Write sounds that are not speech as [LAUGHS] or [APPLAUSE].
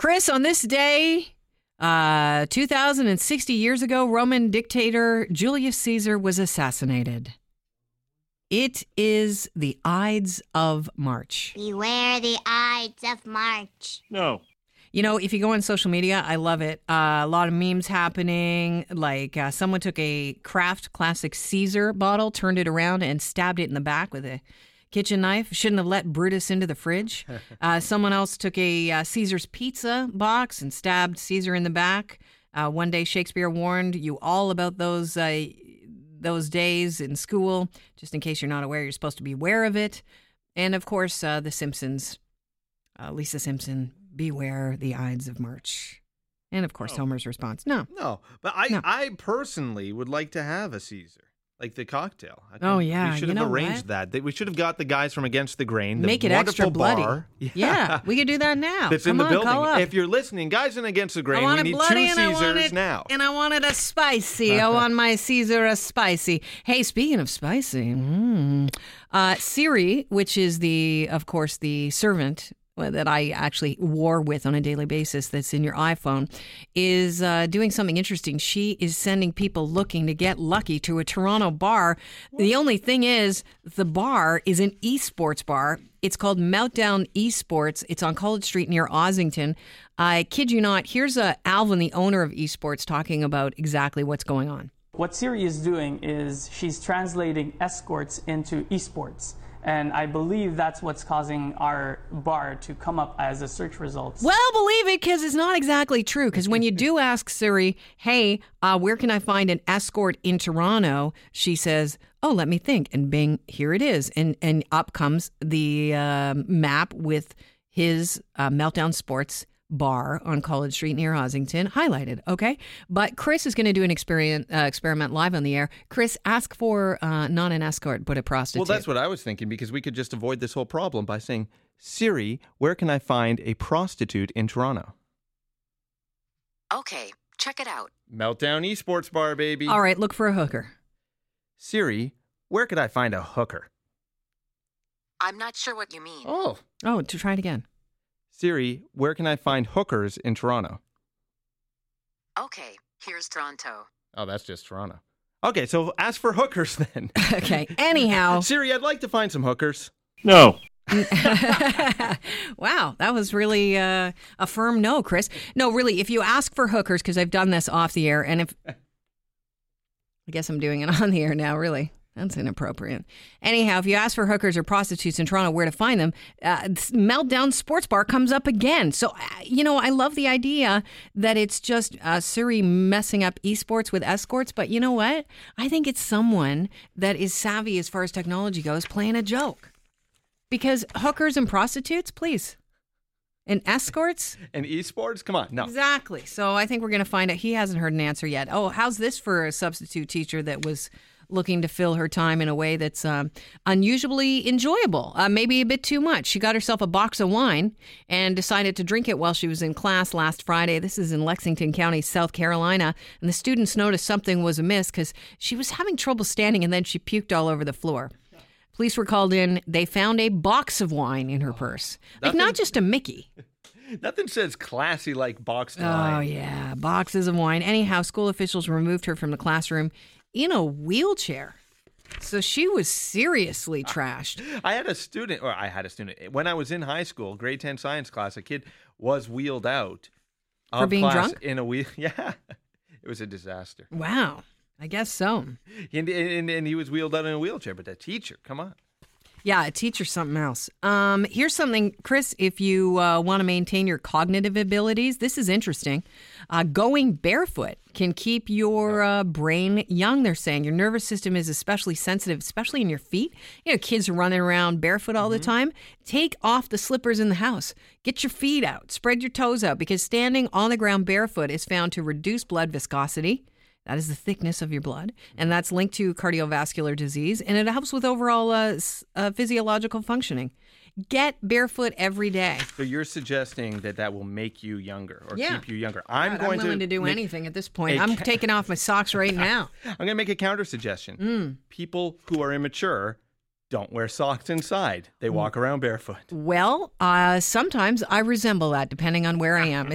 Chris, on this day, uh, 2060 years ago, Roman dictator Julius Caesar was assassinated. It is the Ides of March. Beware the Ides of March. No. You know, if you go on social media, I love it. Uh, a lot of memes happening. Like uh, someone took a Kraft Classic Caesar bottle, turned it around, and stabbed it in the back with a kitchen knife. Shouldn't have let Brutus into the fridge. [LAUGHS] Uh, someone else took a uh, Caesar's pizza box and stabbed Caesar in the back. Uh, one day, Shakespeare warned you all about those uh, those days in school. Just in case you're not aware, you're supposed to be aware of it. And of course, uh, The Simpsons. Uh, Lisa Simpson, beware the Ides of March. And of course, Oh. Homer's response, no. No, but I No. I personally would like to have a Caesar, like the cocktail. I Oh, yeah, we should you have arranged what? that. We should have got the guys from Against the Grain. The Make it extra bloody. bar. [LAUGHS] Yeah. we could do that now. that's Come in the on, building. call up. If you're listening, guys in Against the I Grain, want we need bloody two and I want Caesars it, now. and I wanted a spicy. I [LAUGHS] want my Caesar a spicy. Hey, speaking of spicy, mm, uh, Siri, which is the, of course, the servant that I actually war with on a daily basis that's in your iPhone, is uh, doing something interesting. She is sending people looking to get lucky to a Toronto bar. The only thing is, the bar is an esports bar. It's called Meltdown Esports. It's on College Street near Ossington. I kid you not. Here's uh, Alvin, the owner of Esports, talking about exactly what's going on. What Siri is doing is she's translating escorts into esports. And I believe that's what's causing our bar to come up as a search results. Well, believe it because it's not exactly true. Because when you do [LAUGHS] ask Siri, hey, uh, where can I find an escort in Toronto? She says, oh, let me think. And bing, here it is. And, and up comes the uh, map with his uh, Meltdown Sports bar on College Street near Ossington highlighted. Okay. But Chris is going to do an experiment, uh, experiment live on the air. Chris, ask for uh, not an escort, but a prostitute. Well, that's what I was thinking because we could just avoid this whole problem by saying, Siri, where can I find a prostitute in Toronto? Okay, check it out. Meltdown Esports Bar, baby. All right. Look for a hooker. Siri, where could I find a hooker? I'm not sure what you mean. Oh. Oh, to try it again. Siri, where can I find hookers in Toronto? Okay, here's Toronto. Oh, that's just Toronto. Okay, so ask for hookers [LAUGHS] then. [LAUGHS] Okay. [LAUGHS] Anyhow. Siri, I'd like to find some hookers. No. wow, that was really uh, a firm no, Chris. No, really, if you ask for hookers, because I've done this off the air, and if I guess I'm doing it on the air now, really. That's inappropriate. Anyhow, if you ask for hookers or prostitutes in Toronto, where to find them, uh, Meltdown Sports Bar comes up again. So, uh, you know, I love the idea that it's just uh, Siri messing up esports with escorts. But you know what? I think it's someone that is savvy as far as technology goes playing a joke. Because hookers and prostitutes, please. And escorts? [LAUGHS] And esports? Come on, no. Exactly. So I think we're going to find out. He hasn't heard an answer yet. Oh, how's this for a substitute teacher that was looking to fill her time in a way that's um, unusually enjoyable? Uh, maybe a bit too much. She got herself a box of wine and decided to drink it while she was in class last Friday. This is in Lexington County, South Carolina. And the students noticed something was amiss because she was having trouble standing and then she puked all over the floor. Police were called in. They found a box of wine in her purse. Like, not just a Mickey. [LAUGHS] Nothing says classy like boxed Oh, wine. Oh, yeah. Boxes of wine. Anyhow, school officials removed her from the classroom in a wheelchair. So she was seriously trashed. I had a student, or I had a student, when I was in high school, grade 10 science class, a kid was wheeled out For being class drunk? in a wheel. [LAUGHS] Yeah. It was a disaster. Wow. I guess so. And, and, and he was wheeled out in a wheelchair, but the teacher, come on. Yeah, a teacher's something else. Um, here's something, Chris, if you uh, want to maintain your cognitive abilities, this is interesting. Uh, going barefoot can keep your uh, brain young, they're saying. Your nervous system is especially sensitive, especially in your feet. You know, kids are running around barefoot all the time. Take off the slippers in the house. Get your feet out. Spread your toes out because standing on the ground barefoot is found to reduce blood viscosity. That is the thickness of your blood, and that's linked to cardiovascular disease, and it helps with overall uh, uh, physiological functioning. Get barefoot every day. So you're suggesting that that will make you younger or Yeah. keep you younger. I'm God, going willing to, do make- anything at this point. I'm ca- taking off my socks right [LAUGHS] now. I'm going to make a counter suggestion. Mm. People who are immature don't wear socks inside. They walk around barefoot. Well, uh, sometimes I resemble that, depending on where I am.